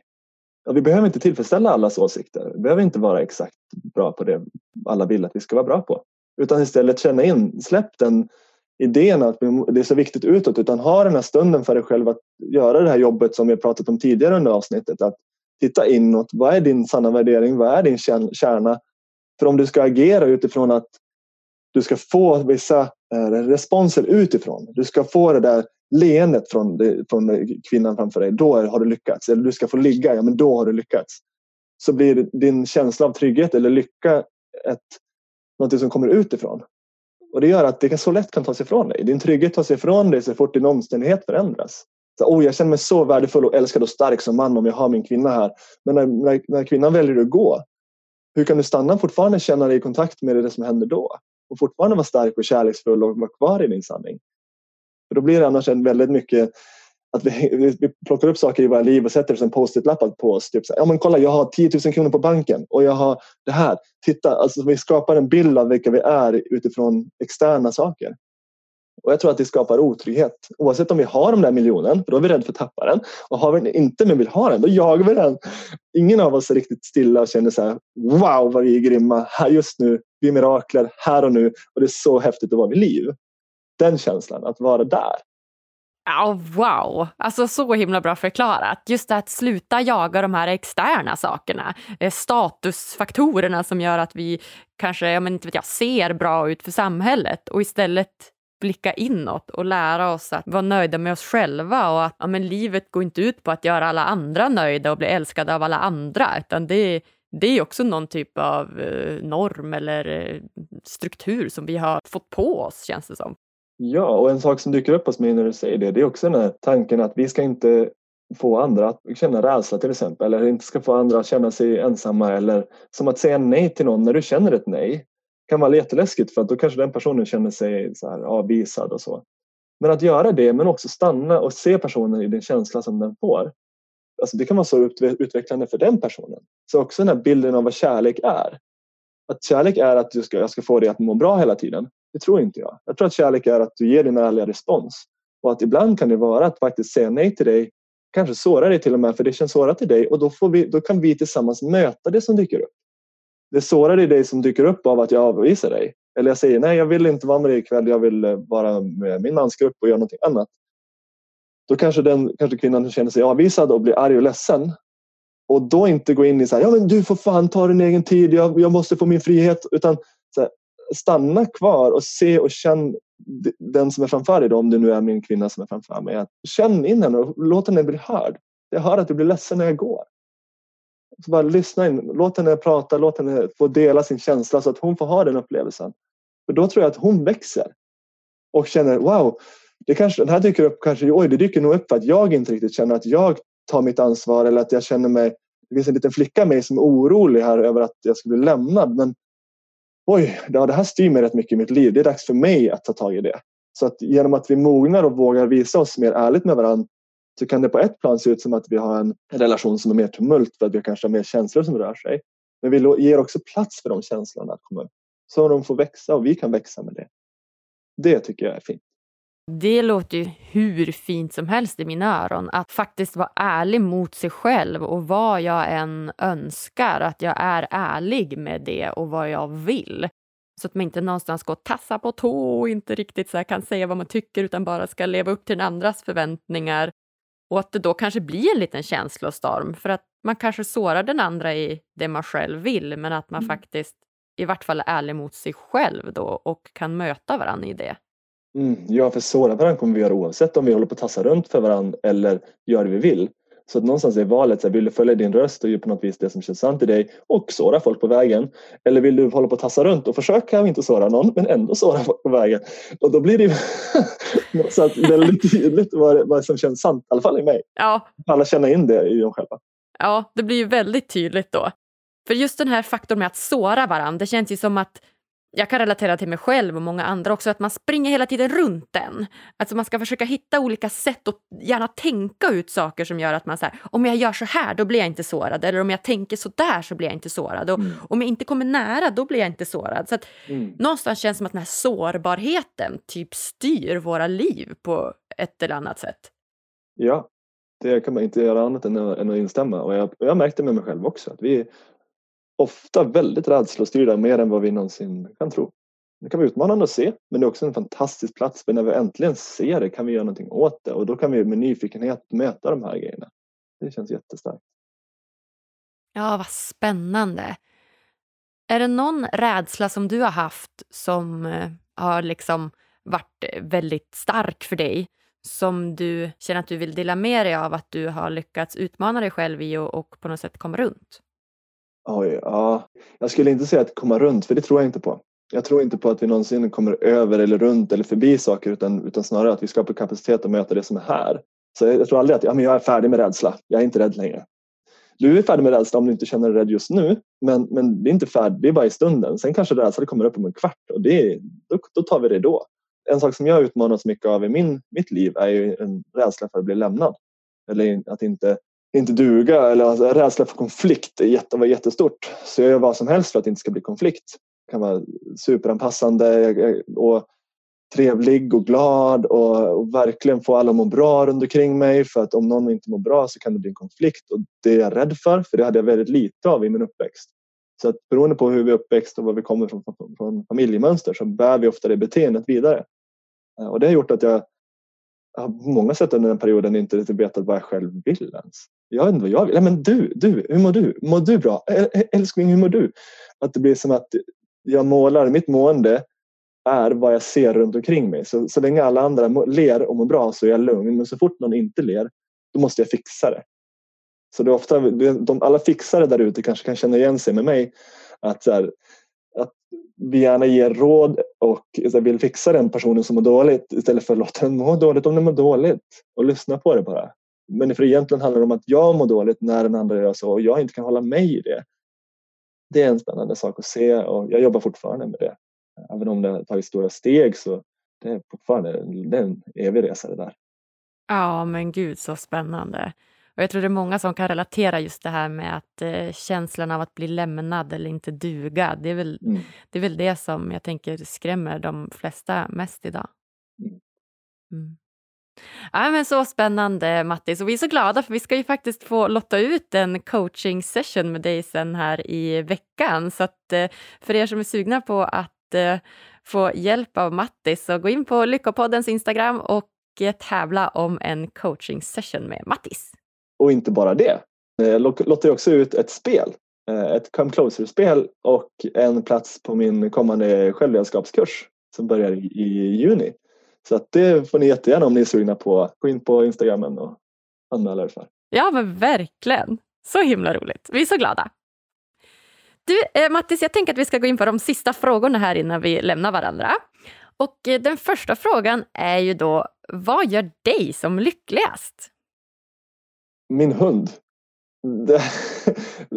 Ja, vi behöver inte tillfredsställa allas åsikter. Vi behöver inte vara exakt bra på det alla vill att vi ska vara bra på. Utan istället känna in, släpp den idén att det är så viktigt utåt utan ha den här stunden för dig själv att göra det här jobbet som vi pratat om tidigare under avsnittet. Att titta inåt. Vad är din sanna värdering? Vad är din kärna? För om du ska agera utifrån att du ska få vissa eh, responser utifrån. Du ska få det där leendet från, från kvinnan framför dig. Då har du lyckats. Eller du ska få ligga. Ja, men då har du lyckats. Så blir din känsla av trygghet eller lycka ett, något som kommer utifrån. Och det gör att det så lätt kan tas ifrån dig. Din trygghet tas ifrån dig så fort din omständighet förändras. Så, oh, jag känner mig så värdefull och älskad och stark som man om jag har min kvinna här. Men när, när, när kvinnan väljer att gå, hur kan du stanna fortfarande känna dig i kontakt med det som händer då? Och fortfarande vara stark och kärleksfull och vara kvar i min sanning. För då blir det annars en väldigt mycket att vi, vi plockar upp saker i våra liv och sätter en post-it-lappar på oss. Typ så ja, men kolla, jag har 10 000 kronor på banken och jag har det här. Titta, alltså, vi skapar en bild av vilka vi är utifrån externa saker. Och jag tror att det skapar otrygghet. Oavsett om vi har den där miljonen, för då är vi rädda för att tappa den. Och har vi den inte men vill ha den, då jagar vi den. Ingen av oss är riktigt stilla och känner så här, wow vad vi är grymma här just nu. Vi är mirakler här och nu och det är så häftigt att vara vid liv. Den känslan, att vara där. Ja, wow! Alltså så himla bra förklarat. Just det att sluta jaga de här externa sakerna. Eh, statusfaktorerna som gör att vi kanske, jag men inte vet jag, ser bra ut för samhället och istället blicka inåt och lära oss att vara nöjda med oss själva och att ja, men livet går inte ut på att göra alla andra nöjda och bli älskade av alla andra, utan det, det är också någon typ av eh, norm eller eh, struktur som vi har fått på oss, känns det som. Ja, och en sak som dyker upp hos mig när du säger det, det är också den här tanken att vi ska inte få andra att känna rädsla till exempel, eller inte ska få andra att känna sig ensamma eller som att säga nej till någon när du känner ett nej kan vara jätteläskigt för att då kanske den personen känner sig så här avvisad och så. Men att göra det men också stanna och se personen i den känsla som den får. Alltså det kan vara så utvecklande för den personen. Så också den här bilden av vad kärlek är. Att kärlek är att du ska, jag ska få dig att må bra hela tiden. Det tror inte jag. Jag tror att kärlek är att du ger din ärliga respons. Och att ibland kan det vara att faktiskt säga nej till dig, kanske såra dig till och med för det känns sårat till dig och då, får vi, då kan vi tillsammans möta det som dyker upp det sårar i dig som dyker upp av att jag avvisar dig. Eller jag säger nej, jag vill inte vara med dig ikväll, jag vill eh, vara med min mansgrupp och göra någonting annat. Då kanske, den, kanske kvinnan känner sig avvisad och blir arg och ledsen. Och då inte gå in i så här, ja men du får fan ta din egen tid, jag, jag måste få min frihet. Utan här, stanna kvar och se och känn den som är framför dig, då, om det nu är min kvinna som är framför mig. Att känn in henne och låt henne bli hörd. Jag hör att du blir ledsen när jag går. Så bara lyssna in, låt henne prata, låt henne få dela sin känsla så att hon får ha den upplevelsen. För då tror jag att hon växer och känner wow, det kanske, den här dyker upp, kanske, oj, det dyker nog upp för att jag inte riktigt känner att jag tar mitt ansvar eller att jag känner mig, det finns en liten flicka i mig som är orolig här över att jag ska bli lämnad. Men oj, det här styr mig rätt mycket i mitt liv. Det är dags för mig att ta tag i det. Så att genom att vi mognar och vågar visa oss mer ärligt med varandra så kan det på ett plan se ut som att vi har en relation som är mer tumult för att vi kanske har mer känslor som rör sig. Men vi ger också plats för de känslorna att komma upp. Så de får växa och vi kan växa med det. Det tycker jag är fint. Det låter ju hur fint som helst i mina öron. Att faktiskt vara ärlig mot sig själv och vad jag än önskar, att jag är ärlig med det och vad jag vill. Så att man inte någonstans går och tassar på tå och inte riktigt så kan säga vad man tycker utan bara ska leva upp till den andras förväntningar och att det då kanske blir en liten känslostorm för att man kanske sårar den andra i det man själv vill men att man mm. faktiskt i vart fall är ärlig mot sig själv då och kan möta varandra i det. Mm, ja, för såra varandra kommer vi göra oavsett om vi håller på att tassa runt för varandra eller gör det vi vill. Så att någonstans är valet, så här, vill du följa din röst och göra på något vis det som känns sant i dig och såra folk på vägen? Eller vill du hålla på att tassa runt och försöka inte såra någon men ändå såra folk på vägen? Och då blir det så att väldigt tydligt vad, vad som känns sant, i alla fall i mig. Ja. Alla känna in det i dem själva. Ja, det blir ju väldigt tydligt då. För just den här faktorn med att såra varandra, det känns ju som att jag kan relatera till mig själv och många andra också, att man springer hela tiden runt den. Alltså man ska försöka hitta olika sätt och gärna tänka ut saker som gör att man säger om jag gör så här då blir jag inte sårad eller om jag tänker så där så blir jag inte sårad och mm. om jag inte kommer nära då blir jag inte sårad. Så att mm. någonstans känns det som att den här sårbarheten typ styr våra liv på ett eller annat sätt. Ja, det kan man inte göra annat än att, än att instämma och jag, jag märkte med mig själv också att vi ofta väldigt rädslostyrda mer än vad vi någonsin kan tro. Det kan vara utmanande att se men det är också en fantastisk plats för när vi äntligen ser det kan vi göra någonting åt det och då kan vi med nyfikenhet möta de här grejerna. Det känns jättestarkt. Ja, vad spännande. Är det någon rädsla som du har haft som eh, har liksom varit väldigt stark för dig? Som du känner att du vill dela med dig av att du har lyckats utmana dig själv i och, och på något sätt komma runt? Oj, ja. Jag skulle inte säga att komma runt, för det tror jag inte på. jag tror inte på att vi någonsin kommer över eller runt eller förbi saker utan, utan snarare att vi skapar kapacitet att möta det som är här. Så jag, jag tror aldrig att ja, men jag är färdig med rädsla. Jag är inte rädd längre. Du är färdig med rädsla om du inte känner dig rädd just nu men, men det är inte färdigt, det är bara i stunden. Sen kanske rädslan kommer upp om en kvart och det, då, då tar vi det då. En sak som jag utmanats mycket av i min, mitt liv är ju en rädsla för att bli lämnad. Eller att inte inte duga eller alltså, rädsla för konflikt är jätte, var jättestort. Så jag gör vad som helst för att det inte ska bli konflikt. Jag kan vara superanpassande och trevlig och glad och, och, verkligen få alla att må bra runt omkring mig för att om någon inte mår bra så kan det bli en konflikt och det är jag rädd för för det hade jag väldigt lite av i min uppväxt. Så att beroende på hur vi är uppväxt och var vi kommer från, från familjemönster så bär vi ofta det beteendet vidare. Eh, och det har gjort att jag har på många sätt under den perioden inte riktigt vetat vad jag själv vill ens. Jag vet inte vad jag vill. Nej, men du, du, hur mår du? Mår du bra? Älskling, hur mår du? Att det blir som att jag målar, mitt mående är vad jag ser runt omkring mig. Så, så länge alla andra ler och mår bra så är jag lugn. Men så fort någon inte ler, då måste jag fixa det. Så det är ofta, de, alla fixare där ute kanske kan känna igen sig med mig. Att, så här, vi gärna ger råd och vill fixa den personen som mår dåligt istället för att låta den må dåligt om den mår dåligt och lyssna på det bara. Men för egentligen handlar det om att jag mår dåligt när den andra gör så och jag inte kan hålla mig i det. Det är en spännande sak att se och jag jobbar fortfarande med det. Även om det har tagit stora steg så det är fortfarande det är en evig resa det där. Ja, men gud så spännande. Och jag tror det är många som kan relatera just det här med att eh, känslan av att bli lämnad eller inte duga. Det är, väl, mm. det är väl det som jag tänker skrämmer de flesta mest idag. Mm. mm. Ja, men så spännande Mattis och vi är så glada för vi ska ju faktiskt få lotta ut en coaching session med dig sen här i veckan. Så att eh, för er som är sugna på att eh, få hjälp av Mattis så gå in på Lyckopoddens Instagram och eh, tävla om en coaching session med Mattis. Och inte bara det. Eh, jag lottar också ut ett spel, eh, ett Come Closer-spel och en plats på min kommande självledarskapskurs som börjar i juni. Så att det får ni jättegärna om ni är sugna på. Gå in på Instagramen och anmäla er för. Ja men verkligen. Så himla roligt. Vi är så glada. Du eh, Mattis, jag tänker att vi ska gå in på de sista frågorna här innan vi lämnar varandra. Och eh, den första frågan är ju då, vad gör dig som lyckligast? Min hund. Det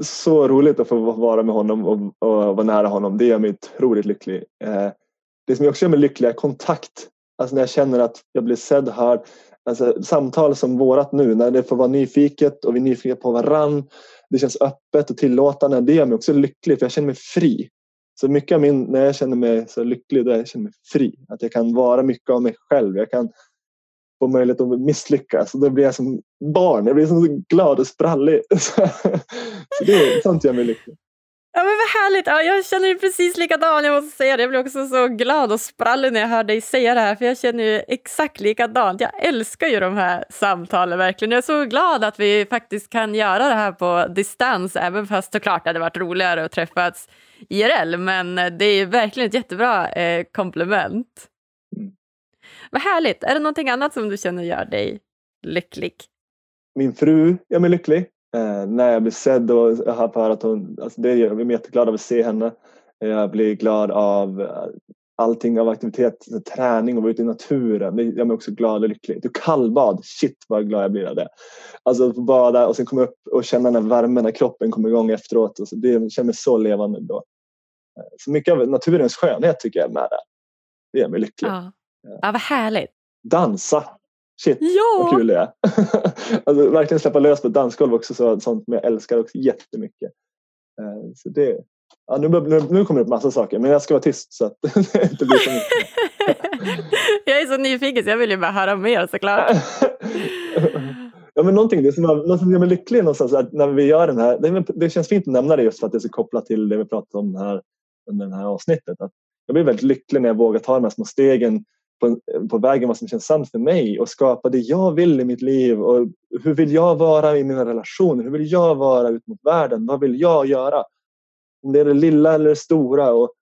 så roligt att få vara med honom och, och vara nära honom. Det gör mig otroligt lycklig. Eh, det som också gör mig lycklig är kontakt Alltså när jag känner att jag blir sedd, hörd. Alltså, samtal som vårat nu, när det får vara nyfiket och vi är nyfikna på varann. Det känns öppet och tillåtande. Det gör mig också lycklig för jag känner mig fri. Så mycket av min, när jag känner mig så lycklig, då jag känner mig fri. Att jag kan vara mycket av mig själv. Jag kan få möjlighet att misslyckas. då blir jag som barn. Jag blir så glad och sprallig. så det, sånt gör mig lycklig. Ja men vad härligt! Ja, jag känner ju precis likadant, jag måste säga det. Jag blir också så glad och sprallig när jag hör dig säga det här, för jag känner ju exakt likadant. Jag älskar ju de här samtalen verkligen. Jag är så glad att vi faktiskt kan göra det här på distans, även fast såklart det hade varit roligare att träffas IRL, men det är verkligen ett jättebra eh, komplement. Mm. Vad härligt! Är det någonting annat som du känner gör dig lycklig? Min fru gör mig lycklig. Eh, när jag blir sedd och jag hör på att hon, alltså det gör, jag blir jätteglad av att se henne. Jag blir glad av eh, allting av aktivitet, träning och vara ute i naturen. Det gör mig också glad och lycklig. Du kallbad, shit vad glad jag blir av det. Alltså att få bada och sen komma upp och känna den här värmen när kroppen kommer igång efteråt. Alltså det känner mig så levande då. Eh, så mycket av naturens skönhet tycker jag är med där. Det gör mig lycklig. Ja, ja vad härligt. Dansa, Shit ja! vad kul det är. alltså, verkligen släppa lös på dansgolv också, så, sånt som jag älskar också jättemycket. Uh, så det, ja, nu, nu, nu kommer det upp massa saker men jag ska vara tyst så att det inte blir så mycket. jag är så nyfiken så jag vill ju bara höra mer såklart. ja, men någonting, det som, något som gör mig lycklig någonstans att när vi gör den här, det, det känns fint att nämna det just för att det är så kopplat till det vi pratat om här, under det här avsnittet. Att jag blir väldigt lycklig när jag vågar ta de här små stegen på, på vägen vad som känns sant för mig och skapa det jag vill i mitt liv. Och hur vill jag vara i mina relationer? Hur vill jag vara ut mot världen? Vad vill jag göra? Om det är det lilla eller det stora. Och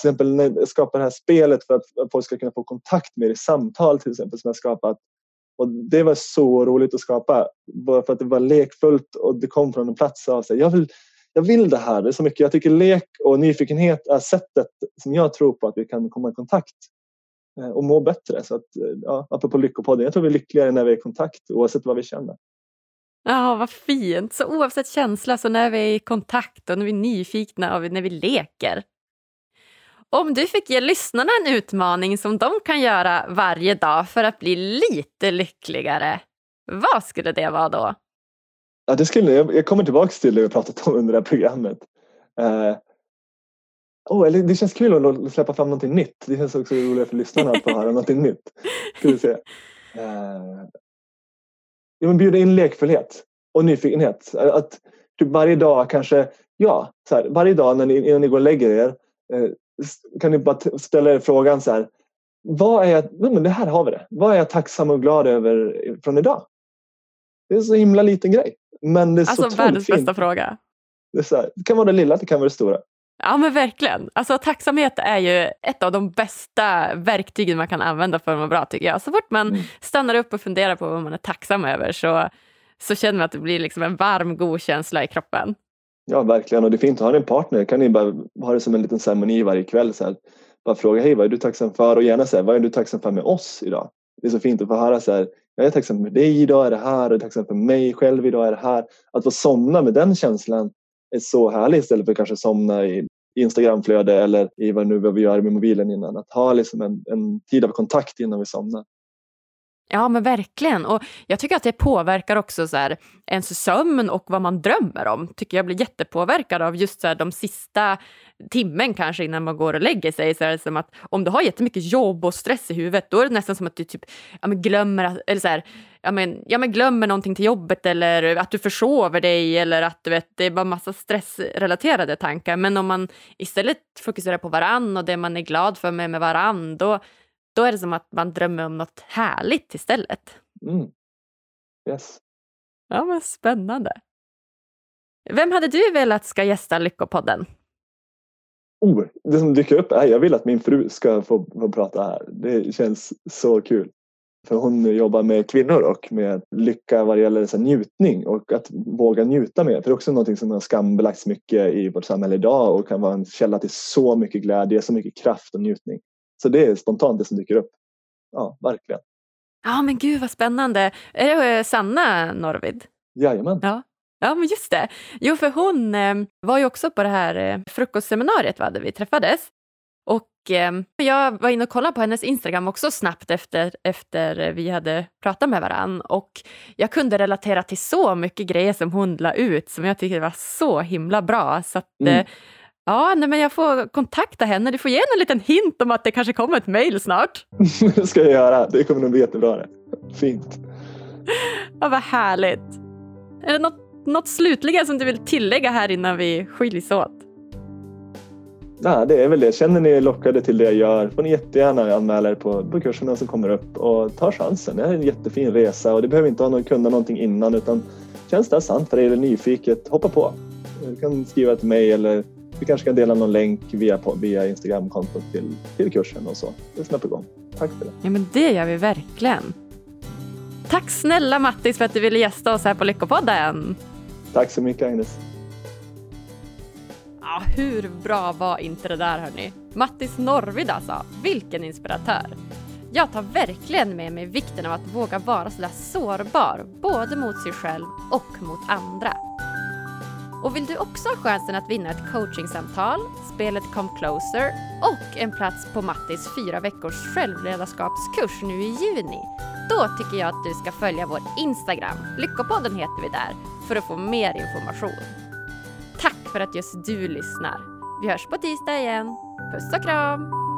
till exempel när jag skapar det här spelet för att folk ska kunna få kontakt med det i samtal till exempel som jag skapat. Och det var så roligt att skapa. Bara för att det var lekfullt och det kom från en plats av sig. Jag vill, jag vill det här. Det är så mycket. Jag tycker lek och nyfikenhet är sättet som jag tror på att vi kan komma i kontakt och må bättre. Så att, eh, ja, apropå Lyckopodden, jag tror vi är lyckligare när vi är i kontakt oavsett vad vi känner. Ja, vad fint. Så oavsett känsla, så när vi är i kontakt och när vi är nyfikna och när vi leker. Om du fick ge lyssnarna en utmaning som de kan göra varje dag för att bli lite lyckligare, vad skulle det vara då? Ja, det skulle, jag, jag kommer tillbaka till det vi pratat om under det här programmet. Oh, eller det känns kul att släppa fram någonting nytt. Det känns också roligt för lyssnarna att få höra någonting nytt. Ska vi se. Uh, ja, men bjuda in lekfullhet och nyfikenhet. Att typ varje dag kanske, ja, så här, varje dag när ni, innan ni går och lägger er uh, kan ni bara ställa er frågan så här. Vad är jag, men det här har vi det. Vad är jag tacksam och glad över från idag? Det är en så himla liten grej. Men det är alltså så världens bästa fråga. Det, här, det, kan vara det lilla, det kan vara det stora. Ja men verkligen. Alltså tacksamhet är ju ett av de bästa verktygen man kan använda för att må bra tycker jag. Så fort man mm. stannar upp och funderar på vad man är tacksam över så, så känner man att det blir liksom en varm god känsla i kroppen. Ja verkligen och det är fint att ha en partner. Kan ni bara ha det som en liten ceremoni varje kväll. Så här. Bara fråga hej vad är du tacksam för och gärna säga vad är du tacksam för med oss idag. Det är så fint att få höra så här jag är tacksam för dig idag är det här, jag är tacksam för mig själv idag är det här. Att få somna med den känslan är så härligt istället för att kanske somna i Instagramflöde eller i vad nu vad vi gör med mobilen innan. Att ha liksom en, en tid av kontakt innan vi somnar. Ja men verkligen. Och jag tycker att det påverkar också så här, ens sömn och vad man drömmer om. Tycker jag blir jättepåverkad av just så här, de sista timmen kanske innan man går och lägger sig. Så här, som att om du har jättemycket jobb och stress i huvudet då är det nästan som att du typ, ja, men glömmer, eller så här, ja, men, ja, men glömmer någonting till jobbet eller att du försover dig eller att du vet, det är bara massa stressrelaterade tankar. Men om man istället fokuserar på varann och det man är glad för med, med varann då då är det som att man drömmer om något härligt istället. Mm. Yes. Ja, men spännande. Vem hade du velat ska gästa Lyckopodden? Oh, det som dyker upp är jag vill att min fru ska få, få prata här. Det känns så kul. För hon jobbar med kvinnor och med lycka vad det gäller så njutning och att våga njuta mer. För det är också något som har skambelagts mycket i vårt samhälle idag och kan vara en källa till så mycket glädje, så mycket kraft och njutning. Så det är spontant det som dyker upp. Ja, verkligen. Ja, men gud vad spännande. Är det eh, Sanna Norvid? Jajamän. Ja. Ja, men just det. Jo, för hon eh, var ju också på det här eh, frukostseminariet va, där vi träffades. Och jag var inne och kollade på hennes Instagram också snabbt efter, efter vi hade pratat med varann. Och jag kunde relatera till så mycket grejer som hon la ut som jag tycker var så himla bra. Så att, mm. Ja, nej, men jag får kontakta henne. Du får ge henne en liten hint om att det kanske kommer ett mejl snart. det ska jag göra. Det kommer nog bli jättebra. Det. Fint. Ja, vad härligt. Är det något, något slutligen som du vill tillägga här innan vi skiljs åt? Nej, det är väl det. Känner ni er lockade till det jag gör får ni jättegärna anmäla er på, på kurserna som kommer upp och ta chansen. Det är en jättefin resa och det behöver inte ha någon, kunna någonting innan utan känns det sant för dig eller nyfiket, hoppa på. Du kan skriva till mig eller vi kanske kan dela någon länk via, via Instagramkontot till, till kursen och så. Det är på gång. Tack för det. Ja, men det gör vi verkligen. Tack snälla Mattis för att du ville gästa oss här på Lyckopodden. Tack så mycket Agnes. Ja, hur bra var inte det där hörni? Mattis Norvid alltså, vilken inspiratör. Jag tar verkligen med mig vikten av att våga vara sådär sårbar, både mot sig själv och mot andra. Och vill du också ha chansen att vinna ett coachingsamtal, spelet Come Closer och en plats på Mattis fyra veckors självledarskapskurs nu i juni, då tycker jag att du ska följa vår Instagram, Lyckopodden heter vi där, för att få mer information. Tack för att just du lyssnar. Vi hörs på tisdag igen. Puss och kram!